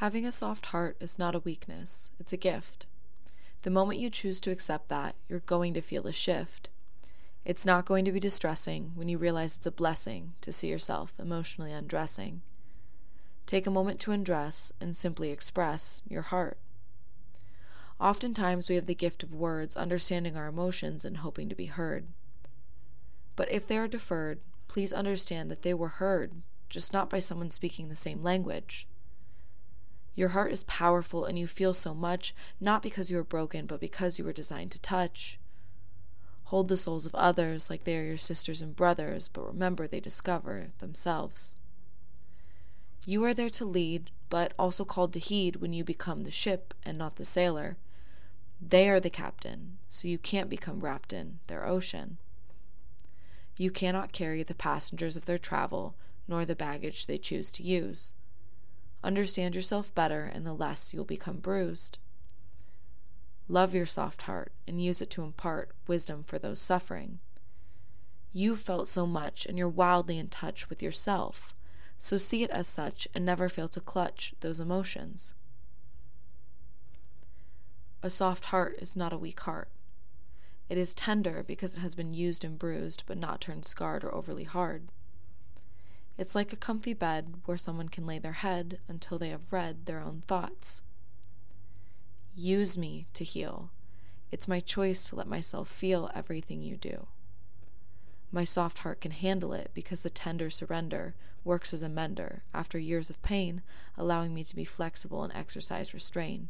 Having a soft heart is not a weakness, it's a gift. The moment you choose to accept that, you're going to feel a shift. It's not going to be distressing when you realize it's a blessing to see yourself emotionally undressing. Take a moment to undress and simply express your heart. Oftentimes, we have the gift of words, understanding our emotions and hoping to be heard. But if they are deferred, please understand that they were heard, just not by someone speaking the same language. Your heart is powerful and you feel so much, not because you are broken, but because you were designed to touch. Hold the souls of others like they are your sisters and brothers, but remember they discover themselves. You are there to lead, but also called to heed when you become the ship and not the sailor. They are the captain, so you can't become wrapped in their ocean. You cannot carry the passengers of their travel, nor the baggage they choose to use. Understand yourself better, and the less you'll become bruised. Love your soft heart and use it to impart wisdom for those suffering. You felt so much, and you're wildly in touch with yourself, so see it as such and never fail to clutch those emotions. A soft heart is not a weak heart. It is tender because it has been used and bruised, but not turned scarred or overly hard. It's like a comfy bed where someone can lay their head until they have read their own thoughts. Use me to heal. It's my choice to let myself feel everything you do. My soft heart can handle it because the tender surrender works as a mender after years of pain, allowing me to be flexible and exercise restraint.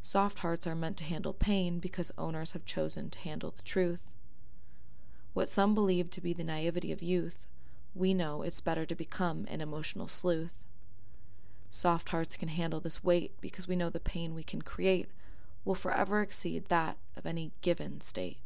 Soft hearts are meant to handle pain because owners have chosen to handle the truth. What some believe to be the naivety of youth we know it's better to become an emotional sleuth. Soft hearts can handle this weight because we know the pain we can create will forever exceed that of any given state.